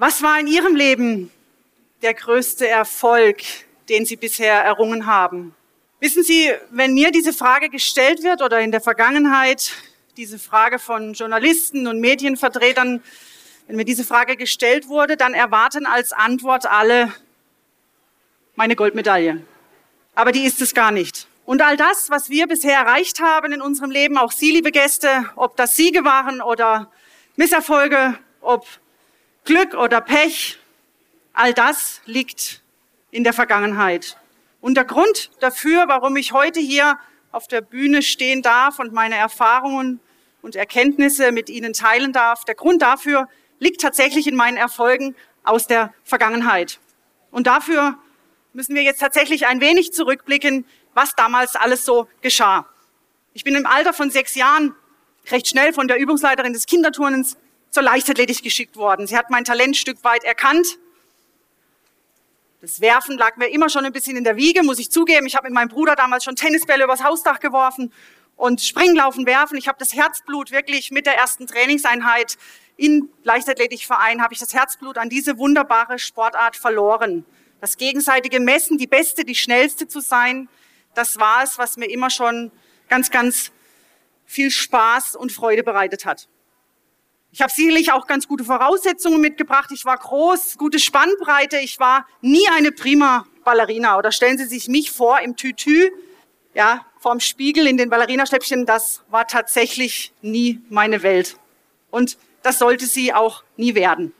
Was war in Ihrem Leben der größte Erfolg, den Sie bisher errungen haben? Wissen Sie, wenn mir diese Frage gestellt wird oder in der Vergangenheit diese Frage von Journalisten und Medienvertretern, wenn mir diese Frage gestellt wurde, dann erwarten als Antwort alle meine Goldmedaille. Aber die ist es gar nicht. Und all das, was wir bisher erreicht haben in unserem Leben, auch Sie, liebe Gäste, ob das Siege waren oder Misserfolge, ob Glück oder Pech, all das liegt in der Vergangenheit. Und der Grund dafür, warum ich heute hier auf der Bühne stehen darf und meine Erfahrungen und Erkenntnisse mit Ihnen teilen darf, der Grund dafür liegt tatsächlich in meinen Erfolgen aus der Vergangenheit. Und dafür müssen wir jetzt tatsächlich ein wenig zurückblicken, was damals alles so geschah. Ich bin im Alter von sechs Jahren recht schnell von der Übungsleiterin des Kinderturnens zur Leichtathletik geschickt worden. Sie hat mein Talent Stück weit erkannt. Das Werfen lag mir immer schon ein bisschen in der Wiege, muss ich zugeben. Ich habe mit meinem Bruder damals schon Tennisbälle übers Hausdach geworfen und Springen, Laufen, Werfen. Ich habe das Herzblut wirklich mit der ersten Trainingseinheit im Leichtathletikverein habe ich das Herzblut an diese wunderbare Sportart verloren. Das gegenseitige Messen, die Beste, die Schnellste zu sein, das war es, was mir immer schon ganz, ganz viel Spaß und Freude bereitet hat. Ich habe sicherlich auch ganz gute Voraussetzungen mitgebracht. Ich war groß, gute Spannbreite. Ich war nie eine prima Ballerina. Oder stellen Sie sich mich vor im Tütü, ja, vorm Spiegel in den Ballerinaschläppchen. Das war tatsächlich nie meine Welt. Und das sollte sie auch nie werden.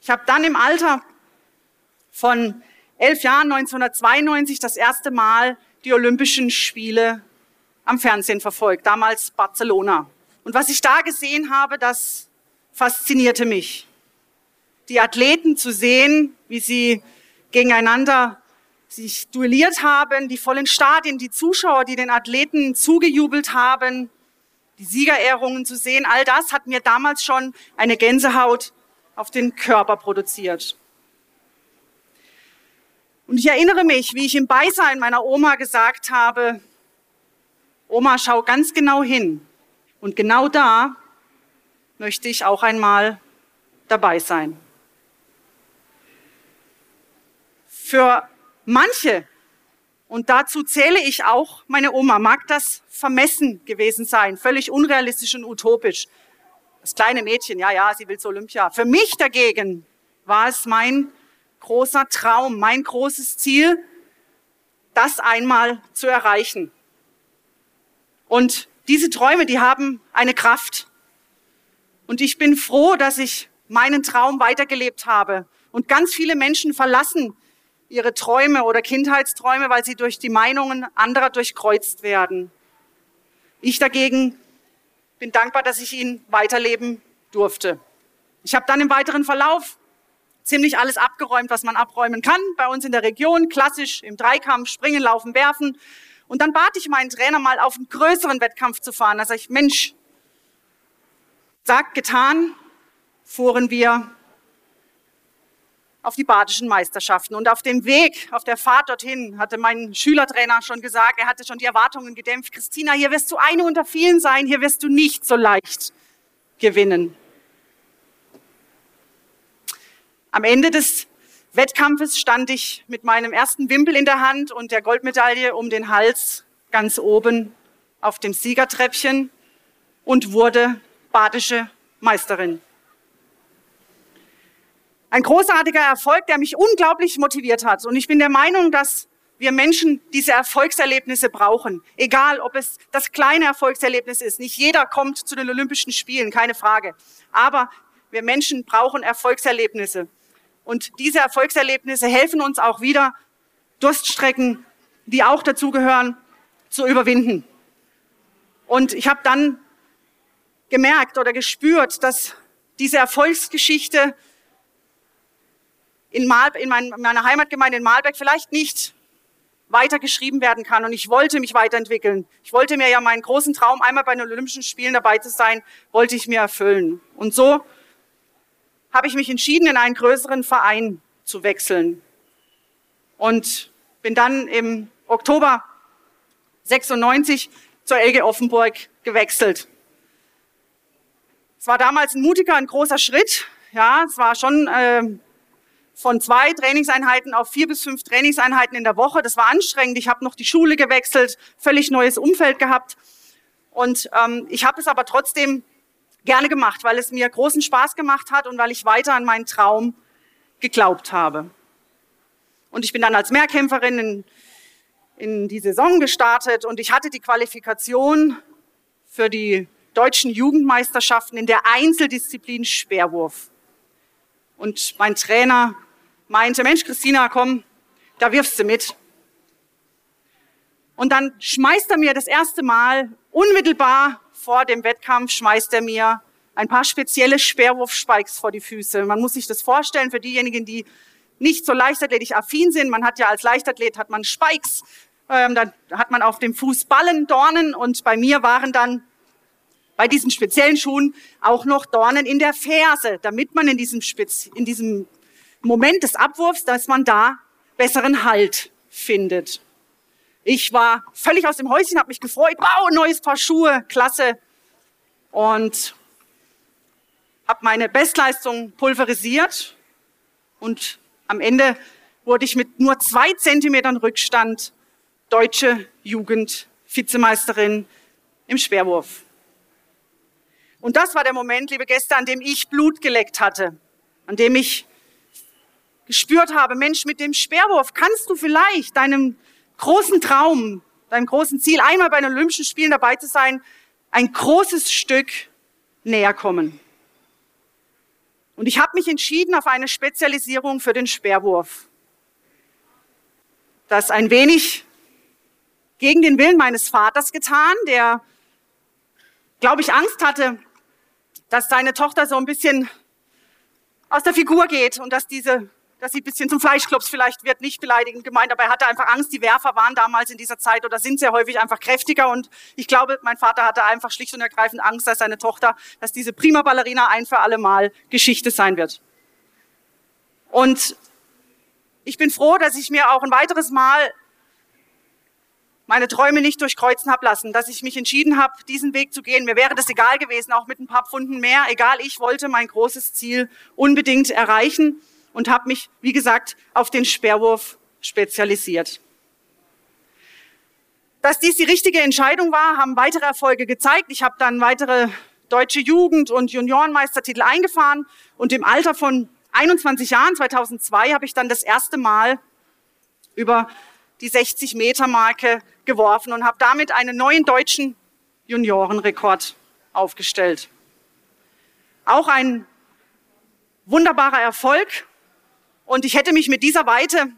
Ich habe dann im Alter von elf Jahren, 1992, das erste Mal die Olympischen Spiele am Fernsehen verfolgt. Damals Barcelona. Und was ich da gesehen habe, das faszinierte mich. Die Athleten zu sehen, wie sie gegeneinander sich duelliert haben, die vollen Stadien, die Zuschauer, die den Athleten zugejubelt haben, die Siegerehrungen zu sehen, all das hat mir damals schon eine Gänsehaut auf den Körper produziert. Und ich erinnere mich, wie ich im Beisein meiner Oma gesagt habe, Oma, schau ganz genau hin. Und genau da möchte ich auch einmal dabei sein. Für manche, und dazu zähle ich auch meine Oma, mag das vermessen gewesen sein, völlig unrealistisch und utopisch. Das kleine Mädchen, ja, ja, sie will zur Olympia. Für mich dagegen war es mein großer Traum, mein großes Ziel, das einmal zu erreichen. Und diese Träume, die haben eine Kraft. Und ich bin froh, dass ich meinen Traum weitergelebt habe. Und ganz viele Menschen verlassen ihre Träume oder Kindheitsträume, weil sie durch die Meinungen anderer durchkreuzt werden. Ich dagegen bin dankbar, dass ich ihn weiterleben durfte. Ich habe dann im weiteren Verlauf ziemlich alles abgeräumt, was man abräumen kann bei uns in der Region, klassisch im Dreikampf, springen, laufen, werfen und dann bat ich meinen Trainer mal auf einen größeren Wettkampf zu fahren. Da sage ich, Mensch, sagt, getan, fuhren wir auf die badischen Meisterschaften. Und auf dem Weg, auf der Fahrt dorthin, hatte mein Schülertrainer schon gesagt, er hatte schon die Erwartungen gedämpft, Christina, hier wirst du eine unter vielen sein, hier wirst du nicht so leicht gewinnen. Am Ende des Wettkampfes stand ich mit meinem ersten Wimpel in der Hand und der Goldmedaille um den Hals ganz oben auf dem Siegertreppchen und wurde badische Meisterin. Ein großartiger Erfolg, der mich unglaublich motiviert hat. Und ich bin der Meinung, dass wir Menschen diese Erfolgserlebnisse brauchen. Egal, ob es das kleine Erfolgserlebnis ist. Nicht jeder kommt zu den Olympischen Spielen, keine Frage. Aber wir Menschen brauchen Erfolgserlebnisse. Und diese Erfolgserlebnisse helfen uns auch wieder, Durststrecken, die auch dazugehören, zu überwinden. Und ich habe dann gemerkt oder gespürt, dass diese Erfolgsgeschichte in, Mal, in, mein, in meiner Heimatgemeinde in Malberg vielleicht nicht weiter geschrieben werden kann. Und ich wollte mich weiterentwickeln. Ich wollte mir ja meinen großen Traum, einmal bei den Olympischen Spielen dabei zu sein, wollte ich mir erfüllen. Und so habe ich mich entschieden, in einen größeren Verein zu wechseln. Und bin dann im Oktober 96 zur LG Offenburg gewechselt. Es war damals ein mutiger, ein großer Schritt. Ja, es war schon äh, von zwei Trainingseinheiten auf vier bis fünf Trainingseinheiten in der Woche. Das war anstrengend. Ich habe noch die Schule gewechselt, völlig neues Umfeld gehabt. Und ähm, ich habe es aber trotzdem gerne gemacht, weil es mir großen Spaß gemacht hat und weil ich weiter an meinen Traum geglaubt habe. Und ich bin dann als Mehrkämpferin in, in die Saison gestartet und ich hatte die Qualifikation für die deutschen Jugendmeisterschaften in der Einzeldisziplin Speerwurf. Und mein Trainer meinte, Mensch, Christina, komm, da wirfst du mit. Und dann schmeißt er mir das erste Mal unmittelbar vor dem Wettkampf, schmeißt er mir ein paar spezielle Speerwurfspikes vor die Füße. Man muss sich das vorstellen für diejenigen, die nicht so leichtathletisch affin sind. Man hat ja als Leichtathlet hat man Spikes, ähm, dann hat man auf dem Fuß Ballen, Dornen und bei mir waren dann bei diesen speziellen Schuhen auch noch Dornen in der Ferse, damit man in diesem, Spez in diesem Moment des Abwurfs, dass man da besseren Halt findet. Ich war völlig aus dem Häuschen, habe mich gefreut, wow, neues Paar Schuhe, klasse. Und habe meine Bestleistung pulverisiert und am Ende wurde ich mit nur zwei Zentimetern Rückstand deutsche Jugend-Vizemeisterin im Speerwurf. Und das war der Moment, liebe Gäste, an dem ich Blut geleckt hatte, an dem ich gespürt habe, Mensch, mit dem Speerwurf kannst du vielleicht deinem großen Traum, deinem großen Ziel, einmal bei den Olympischen Spielen dabei zu sein, ein großes Stück näher kommen. Und ich habe mich entschieden auf eine Spezialisierung für den Speerwurf. Das ein wenig gegen den Willen meines Vaters getan, der, glaube ich, Angst hatte, dass seine Tochter so ein bisschen aus der Figur geht und dass diese, dass sie ein bisschen zum Fleischklops vielleicht wird, nicht beleidigend gemeint, aber er hatte einfach Angst. Die Werfer waren damals in dieser Zeit oder sind sehr häufig einfach kräftiger und ich glaube, mein Vater hatte einfach schlicht und ergreifend Angst, dass seine Tochter, dass diese prima Ballerina ein für alle Mal Geschichte sein wird. Und ich bin froh, dass ich mir auch ein weiteres Mal meine Träume nicht durchkreuzen habe lassen, dass ich mich entschieden habe, diesen Weg zu gehen. Mir wäre das egal gewesen, auch mit ein paar Pfunden mehr. Egal, ich wollte mein großes Ziel unbedingt erreichen und habe mich, wie gesagt, auf den Speerwurf spezialisiert. Dass dies die richtige Entscheidung war, haben weitere Erfolge gezeigt. Ich habe dann weitere deutsche Jugend- und Juniorenmeistertitel eingefahren und im Alter von 21 Jahren, 2002, habe ich dann das erste Mal über die 60-Meter-Marke geworfen und habe damit einen neuen deutschen Juniorenrekord aufgestellt. Auch ein wunderbarer Erfolg. Und ich hätte mich mit dieser Weite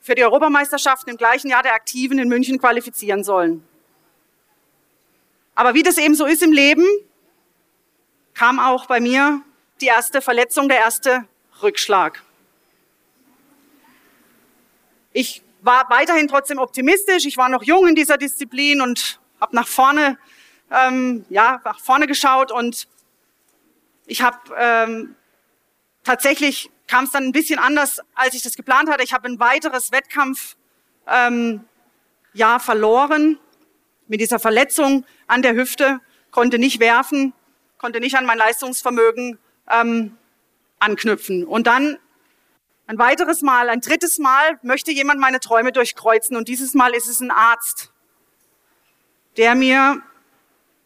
für die Europameisterschaften im gleichen Jahr der Aktiven in München qualifizieren sollen. Aber wie das eben so ist im Leben, kam auch bei mir die erste Verletzung, der erste Rückschlag. Ich war weiterhin trotzdem optimistisch. Ich war noch jung in dieser Disziplin und habe nach vorne, ähm, ja, nach vorne geschaut und ich habe ähm, tatsächlich kam es dann ein bisschen anders, als ich das geplant hatte. Ich habe ein weiteres Wettkampf ähm, ja verloren mit dieser Verletzung an der Hüfte, konnte nicht werfen, konnte nicht an mein Leistungsvermögen ähm, anknüpfen. Und dann ein weiteres Mal, ein drittes Mal möchte jemand meine Träume durchkreuzen und dieses Mal ist es ein Arzt, der mir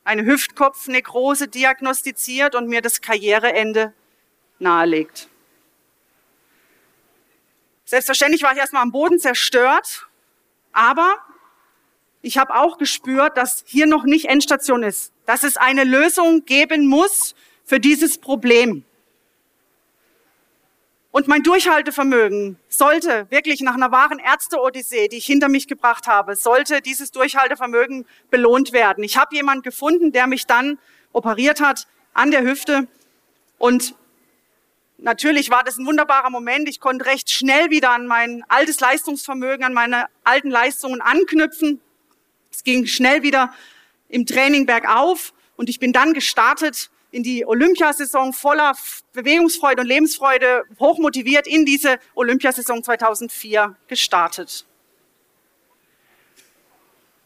eine Hüftkopfnekrose diagnostiziert und mir das Karriereende nahelegt. Selbstverständlich war ich erstmal am Boden zerstört, aber ich habe auch gespürt, dass hier noch nicht Endstation ist, dass es eine Lösung geben muss für dieses Problem. Und mein Durchhaltevermögen sollte wirklich nach einer wahren Ärzte-Odyssee, die ich hinter mich gebracht habe, sollte dieses Durchhaltevermögen belohnt werden. Ich habe jemanden gefunden, der mich dann operiert hat an der Hüfte Und natürlich war das ein wunderbarer Moment. Ich konnte recht schnell wieder an mein altes Leistungsvermögen, an meine alten Leistungen anknüpfen. Es ging schnell wieder im Training bergauf und ich bin dann gestartet in die Olympiasaison voller Bewegungsfreude und Lebensfreude, hochmotiviert in diese Olympiasaison 2004 gestartet.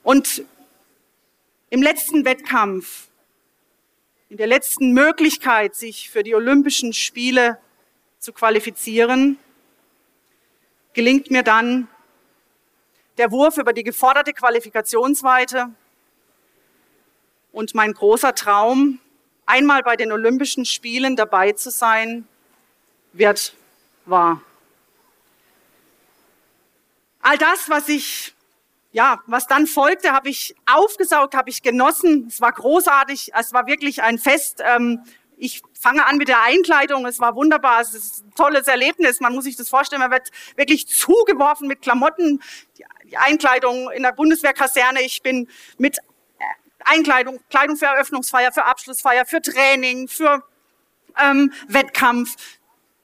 Und im letzten Wettkampf, in der letzten Möglichkeit, sich für die Olympischen Spiele zu qualifizieren, gelingt mir dann der Wurf über die geforderte Qualifikationsweite und mein großer Traum, einmal bei den Olympischen Spielen dabei zu sein, wird wahr. All das, was ich, ja, was dann folgte, habe ich aufgesaugt, habe ich genossen. Es war großartig, es war wirklich ein Fest. Ähm, ich fange an mit der Einkleidung. Es war wunderbar. Es ist ein tolles Erlebnis. Man muss sich das vorstellen. Man wird wirklich zugeworfen mit Klamotten. Die Einkleidung in der Bundeswehrkaserne. Ich bin mit Einkleidung, Kleidung für Eröffnungsfeier, für Abschlussfeier, für Training, für ähm, Wettkampf,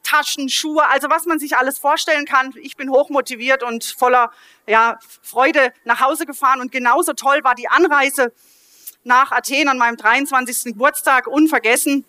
Taschen, Schuhe, also was man sich alles vorstellen kann. Ich bin hochmotiviert und voller ja, Freude nach Hause gefahren und genauso toll war die Anreise nach Athen an meinem 23. Geburtstag, unvergessen.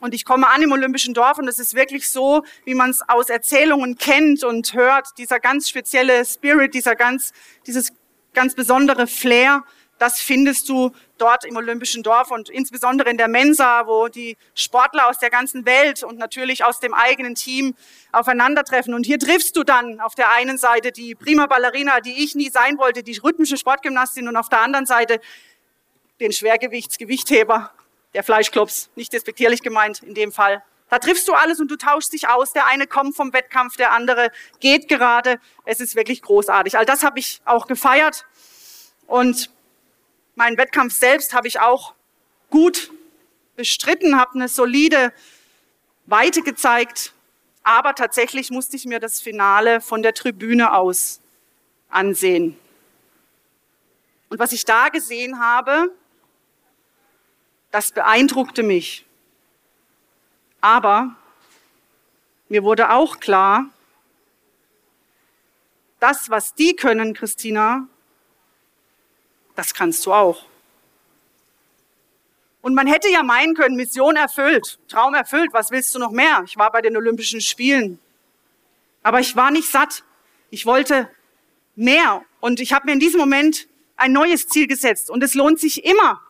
Und ich komme an im Olympischen Dorf und es ist wirklich so, wie man es aus Erzählungen kennt und hört, dieser ganz spezielle Spirit, dieser ganz, dieses ganz besondere Flair, das findest du dort im Olympischen Dorf und insbesondere in der Mensa, wo die Sportler aus der ganzen Welt und natürlich aus dem eigenen Team aufeinandertreffen. Und hier triffst du dann auf der einen Seite die prima Ballerina, die ich nie sein wollte, die rhythmische Sportgymnastin und auf der anderen Seite den Schwergewichtsgewichtheber, der Fleischklops, nicht despektierlich gemeint in dem Fall. Da triffst du alles und du tauschst dich aus. Der eine kommt vom Wettkampf, der andere geht gerade. Es ist wirklich großartig. All das habe ich auch gefeiert. Und Meinen Wettkampf selbst habe ich auch gut bestritten, habe eine solide Weite gezeigt, aber tatsächlich musste ich mir das Finale von der Tribüne aus ansehen. Und was ich da gesehen habe, das beeindruckte mich. Aber mir wurde auch klar, das, was die können, Christina, das kannst du auch. Und man hätte ja meinen können, Mission erfüllt, Traum erfüllt, was willst du noch mehr? Ich war bei den Olympischen Spielen. Aber ich war nicht satt. Ich wollte mehr. Und ich habe mir in diesem Moment ein neues Ziel gesetzt. Und es lohnt sich immer.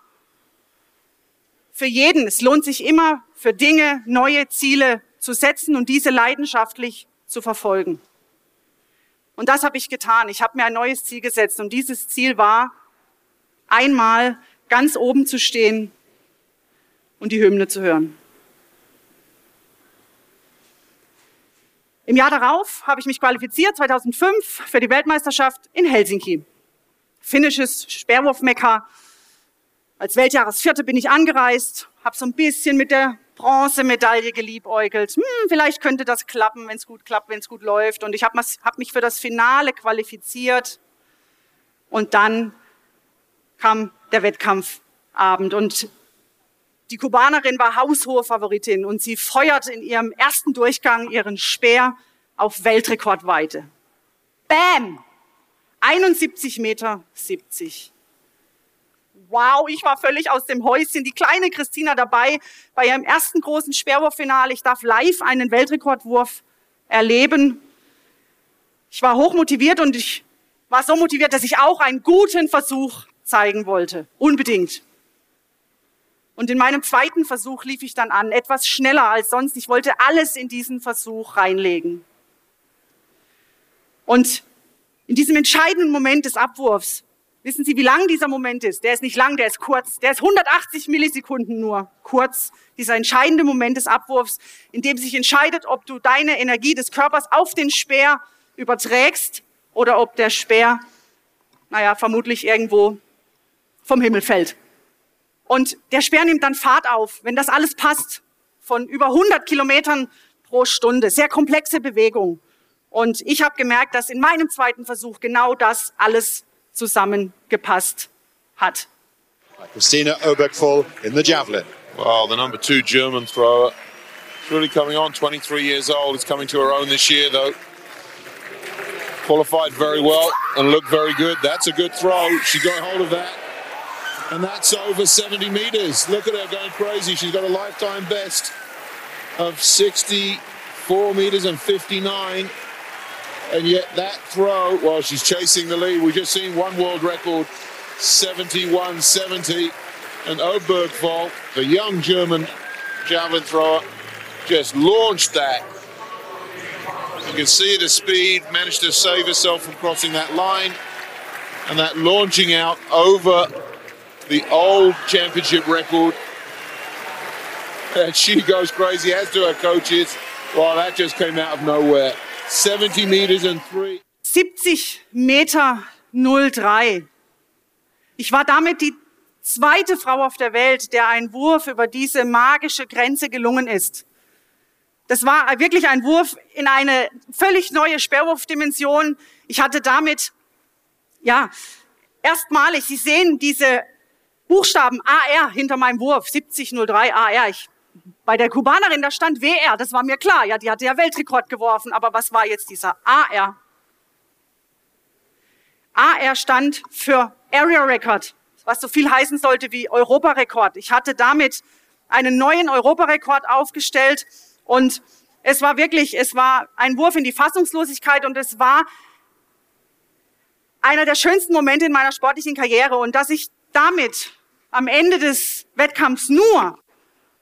Für jeden. Es lohnt sich immer, für Dinge neue Ziele zu setzen und diese leidenschaftlich zu verfolgen. Und das habe ich getan. Ich habe mir ein neues Ziel gesetzt. Und dieses Ziel war, einmal ganz oben zu stehen und die Hymne zu hören. Im Jahr darauf habe ich mich qualifiziert, 2005, für die Weltmeisterschaft in Helsinki. Finnisches Sperrwurfmekka. Als Weltjahresvierte bin ich angereist, habe so ein bisschen mit der Bronzemedaille geliebäugelt. Hm, vielleicht könnte das klappen, wenn es gut klappt, wenn es gut läuft. Und ich habe hab mich für das Finale qualifiziert. Und dann kam der Wettkampfabend und die Kubanerin war haushohe Favoritin und sie feuert in ihrem ersten Durchgang ihren Speer auf Weltrekordweite. Bam! 71 Meter 70. Wow, ich war völlig aus dem Häuschen. Die kleine Christina dabei bei ihrem ersten großen Speerwurffinale. Ich darf live einen Weltrekordwurf erleben. Ich war hochmotiviert und ich war so motiviert, dass ich auch einen guten Versuch zeigen wollte. Unbedingt. Und in meinem zweiten Versuch lief ich dann an, etwas schneller als sonst. Ich wollte alles in diesen Versuch reinlegen. Und in diesem entscheidenden Moment des Abwurfs, wissen Sie, wie lang dieser Moment ist? Der ist nicht lang, der ist kurz. Der ist 180 Millisekunden nur kurz. Dieser entscheidende Moment des Abwurfs, in dem sich entscheidet, ob du deine Energie des Körpers auf den Speer überträgst oder ob der Speer, naja, vermutlich irgendwo vom Himmel fällt. Und der Speer nimmt dann Fahrt auf, wenn das alles passt, von über 100 Kilometern pro Stunde. Sehr komplexe Bewegung. Und ich habe gemerkt, dass in meinem zweiten Versuch genau das alles zusammengepasst hat. Christina Obergvoll in the javelin. Well, the number two German thrower She's really coming on, 23 years old. Is coming to her own this year, though. Qualified very well and looked very good. That's a good throw. She got hold of that. And that's over 70 meters. Look at her going crazy. She's got a lifetime best of 64 meters and 59. And yet that throw, while she's chasing the lead, we've just seen one world record, 71-70. And Obergfall, the young German javelin thrower, just launched that you can see the speed, managed to save herself from crossing that line. And that launching out over the old championship record. And she goes crazy, as do her coaches. Well, that just came out of nowhere. 70 meters and three. 70 Meter 03. Ich war damit die zweite Frau auf der Welt, der ein Wurf über diese magische Grenze gelungen ist. Das war wirklich ein Wurf in eine völlig neue Sperrwurfdimension. Ich hatte damit, ja, erstmalig, Sie sehen diese Buchstaben AR hinter meinem Wurf, 7003 AR. Ich, bei der Kubanerin, da stand WR, das war mir klar. Ja, die hatte ja Weltrekord geworfen, aber was war jetzt dieser AR? AR stand für Area Record, was so viel heißen sollte wie Europarekord. Ich hatte damit einen neuen Europarekord aufgestellt und es war wirklich, es war ein Wurf in die Fassungslosigkeit und es war einer der schönsten Momente in meiner sportlichen Karriere. Und dass ich damit am Ende des Wettkampfs nur,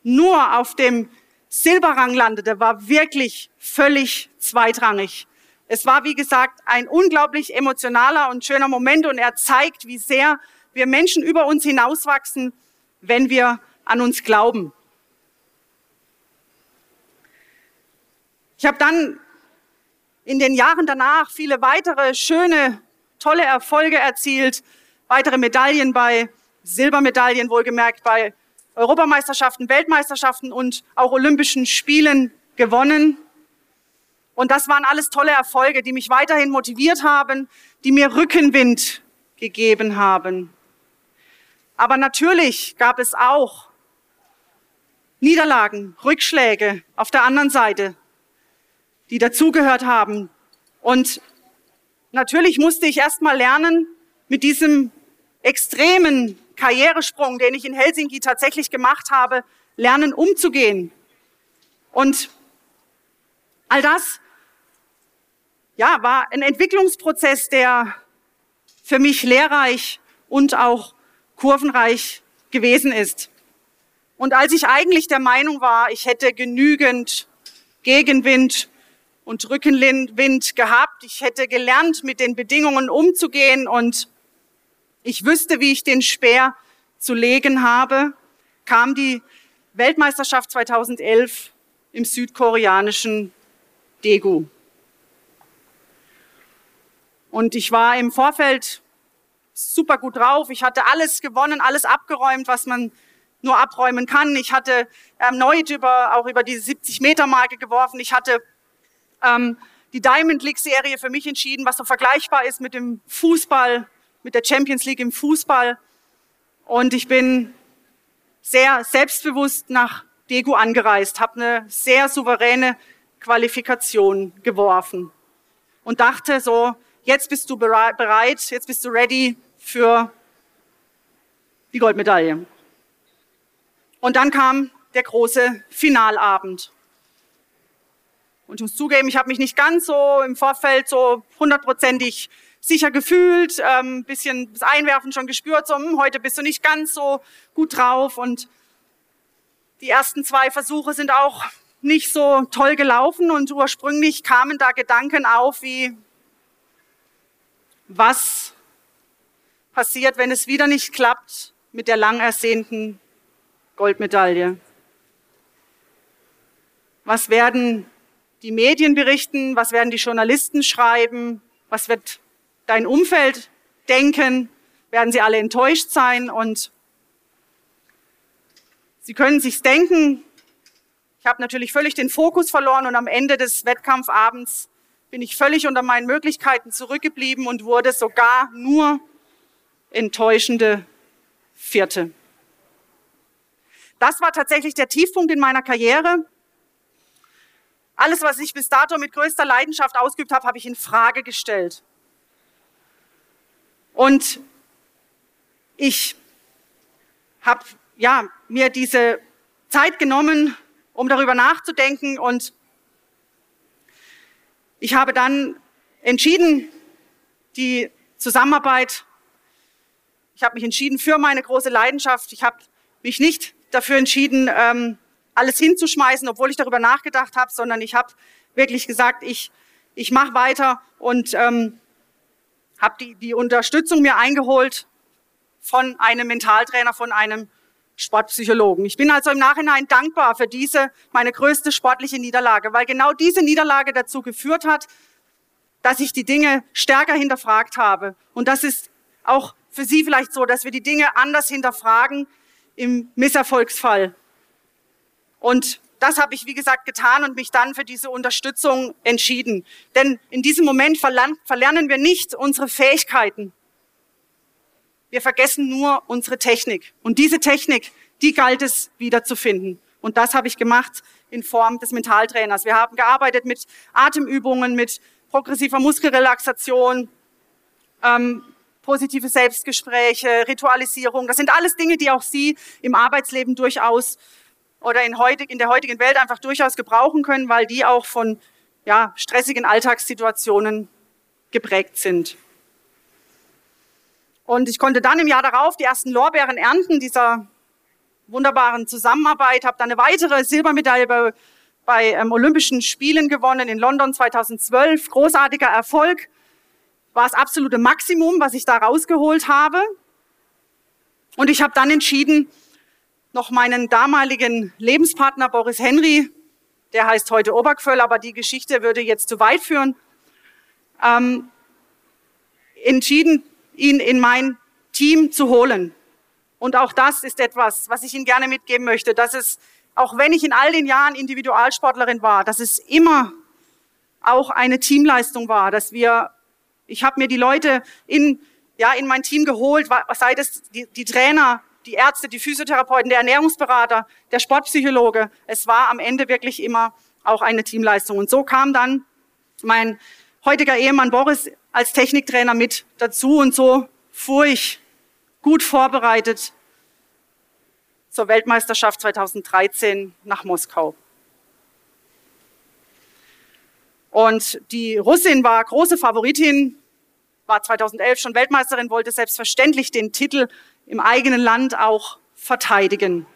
nur auf dem Silberrang landete, war wirklich völlig zweitrangig. Es war, wie gesagt, ein unglaublich emotionaler und schöner Moment und er zeigt, wie sehr wir Menschen über uns hinauswachsen, wenn wir an uns glauben. Ich habe dann in den Jahren danach viele weitere schöne, tolle Erfolge erzielt, weitere Medaillen bei Silbermedaillen wohlgemerkt bei Europameisterschaften, Weltmeisterschaften und auch Olympischen Spielen gewonnen. Und das waren alles tolle Erfolge, die mich weiterhin motiviert haben, die mir Rückenwind gegeben haben. Aber natürlich gab es auch Niederlagen, Rückschläge auf der anderen Seite die dazugehört haben. Und natürlich musste ich erst mal lernen, mit diesem extremen Karrieresprung, den ich in Helsinki tatsächlich gemacht habe, lernen umzugehen. Und all das, ja, war ein Entwicklungsprozess, der für mich lehrreich und auch kurvenreich gewesen ist. Und als ich eigentlich der Meinung war, ich hätte genügend Gegenwind und Rückenwind gehabt. Ich hätte gelernt, mit den Bedingungen umzugehen und ich wüsste, wie ich den Speer zu legen habe, kam die Weltmeisterschaft 2011 im südkoreanischen Daegu. Und ich war im Vorfeld super gut drauf. Ich hatte alles gewonnen, alles abgeräumt, was man nur abräumen kann. Ich hatte erneut über, auch über diese 70 Meter Marke geworfen. Ich hatte ähm, die Diamond League Serie für mich entschieden, was so vergleichbar ist mit dem Fußball, mit der Champions League im Fußball. Und ich bin sehr selbstbewusst nach Degu angereist, habe eine sehr souveräne Qualifikation geworfen und dachte so, jetzt bist du bereit, jetzt bist du ready für die Goldmedaille. Und dann kam der große Finalabend. Und ich muss zugeben, ich habe mich nicht ganz so im Vorfeld so hundertprozentig sicher gefühlt, ähm, bisschen das Einwerfen schon gespürt, so hm, heute bist du nicht ganz so gut drauf. Und die ersten zwei Versuche sind auch nicht so toll gelaufen und ursprünglich kamen da Gedanken auf wie, was passiert, wenn es wieder nicht klappt mit der lang ersehnten Goldmedaille? Was werden die Medien berichten, was werden die Journalisten schreiben, was wird dein Umfeld denken, werden sie alle enttäuscht sein und sie können sich's denken. Ich habe natürlich völlig den Fokus verloren und am Ende des Wettkampfabends bin ich völlig unter meinen Möglichkeiten zurückgeblieben und wurde sogar nur enttäuschende Vierte. Das war tatsächlich der Tiefpunkt in meiner Karriere. Alles, was ich bis dato mit größter Leidenschaft ausgeübt habe, habe ich in Frage gestellt. Und ich habe ja, mir diese Zeit genommen, um darüber nachzudenken und ich habe dann entschieden, die Zusammenarbeit, ich habe mich entschieden für meine große Leidenschaft. Ich habe mich nicht dafür entschieden, ähm, alles hinzuschmeißen, obwohl ich darüber nachgedacht habe, sondern ich habe wirklich gesagt, ich, ich mache weiter und ähm, habe die, die Unterstützung mir eingeholt von einem Mentaltrainer, von einem Sportpsychologen. Ich bin also im Nachhinein dankbar für diese, meine größte sportliche Niederlage, weil genau diese Niederlage dazu geführt hat, dass ich die Dinge stärker hinterfragt habe. Und das ist auch für Sie vielleicht so, dass wir die Dinge anders hinterfragen im Misserfolgsfall. Und das habe ich, wie gesagt, getan und mich dann für diese Unterstützung entschieden. Denn in diesem Moment verlernen wir nicht unsere Fähigkeiten. Wir vergessen nur unsere Technik. Und diese Technik, die galt es wiederzufinden. Und das habe ich gemacht in Form des Mentaltrainers. Wir haben gearbeitet mit Atemübungen, mit progressiver Muskelrelaxation, ähm, positive Selbstgespräche, Ritualisierung. Das sind alles Dinge, die auch Sie im Arbeitsleben durchaus oder in, heutig, in der heutigen Welt einfach durchaus gebrauchen können, weil die auch von ja, stressigen Alltagssituationen geprägt sind. Und ich konnte dann im Jahr darauf die ersten Lorbeeren ernten dieser wunderbaren Zusammenarbeit, habe dann eine weitere Silbermedaille bei, bei ähm, Olympischen Spielen gewonnen in London 2012. Großartiger Erfolg, war das absolute Maximum, was ich da rausgeholt habe. Und ich habe dann entschieden, noch meinen damaligen Lebenspartner Boris Henry, der heißt heute Obergföll, aber die Geschichte würde jetzt zu weit führen, ähm, entschieden, ihn in mein Team zu holen. Und auch das ist etwas, was ich Ihnen gerne mitgeben möchte, dass es, auch wenn ich in all den Jahren Individualsportlerin war, dass es immer auch eine Teamleistung war, dass wir, ich habe mir die Leute in, ja, in mein Team geholt, sei das die, die Trainer, die Ärzte, die Physiotherapeuten, der Ernährungsberater, der Sportpsychologe. Es war am Ende wirklich immer auch eine Teamleistung. Und so kam dann mein heutiger Ehemann Boris als Techniktrainer mit dazu und so fuhr ich gut vorbereitet zur Weltmeisterschaft 2013 nach Moskau. Und die Russin war große Favoritin, war 2011 schon Weltmeisterin, wollte selbstverständlich den Titel im eigenen Land auch verteidigen.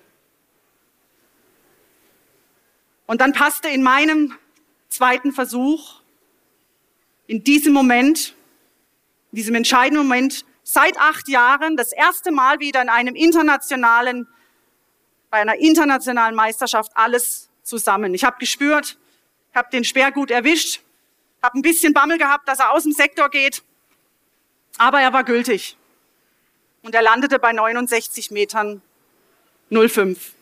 Und dann passte in meinem zweiten Versuch, in diesem Moment, in diesem entscheidenden Moment, seit acht Jahren das erste Mal wieder in einem internationalen, bei einer internationalen Meisterschaft alles zusammen. Ich habe gespürt, habe den Speer gut erwischt, habe ein bisschen Bammel gehabt, dass er aus dem Sektor geht, aber er war gültig und er landete bei 69 Metern 05.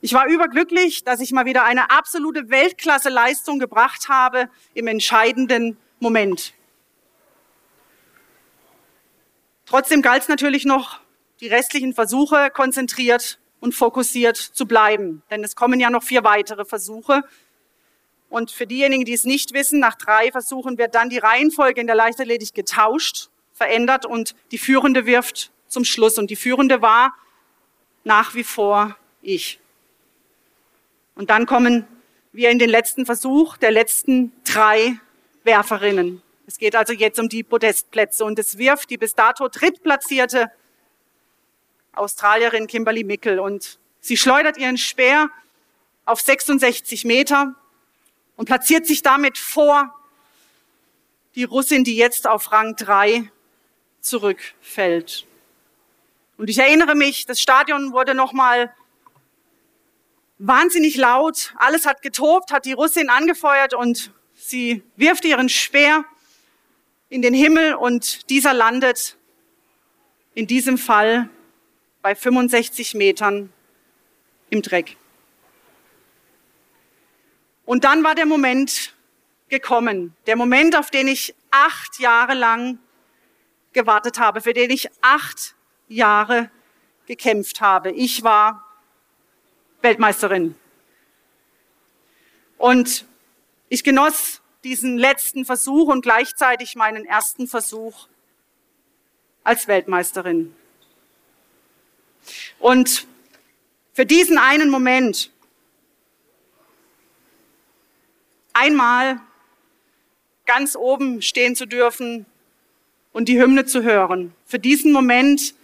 Ich war überglücklich, dass ich mal wieder eine absolute Weltklasse-Leistung gebracht habe im entscheidenden Moment. Trotzdem galt es natürlich noch, die restlichen Versuche konzentriert und fokussiert zu bleiben, denn es kommen ja noch vier weitere Versuche. Und für diejenigen, die es nicht wissen, nach drei Versuchen wird dann die Reihenfolge in der Leichtathletik getauscht verändert und die Führende wirft zum Schluss. Und die Führende war nach wie vor ich. Und dann kommen wir in den letzten Versuch der letzten drei Werferinnen. Es geht also jetzt um die Podestplätze und es wirft die bis dato drittplatzierte Australierin Kimberly Mickel und sie schleudert ihren Speer auf 66 Meter und platziert sich damit vor die Russin, die jetzt auf Rang 3 zurückfällt. Und ich erinnere mich, das Stadion wurde nochmal wahnsinnig laut. Alles hat getobt, hat die Russin angefeuert und sie wirft ihren Speer in den Himmel und dieser landet in diesem Fall bei 65 Metern im Dreck. Und dann war der Moment gekommen, der Moment, auf den ich acht Jahre lang gewartet habe, für den ich acht Jahre gekämpft habe. Ich war Weltmeisterin. Und ich genoss diesen letzten Versuch und gleichzeitig meinen ersten Versuch als Weltmeisterin. Und für diesen einen Moment einmal ganz oben stehen zu dürfen und die Hymne zu hören. Für diesen Moment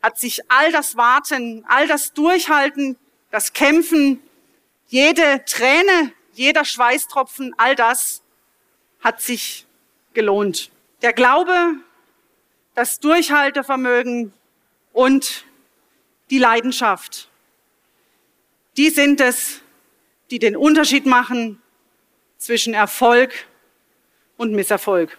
hat sich all das Warten, all das Durchhalten, das Kämpfen, jede Träne, jeder Schweißtropfen, all das hat sich gelohnt. Der Glaube, das Durchhaltevermögen und die Leidenschaft. Die sind es, die den Unterschied machen zwischen Erfolg und Misserfolg.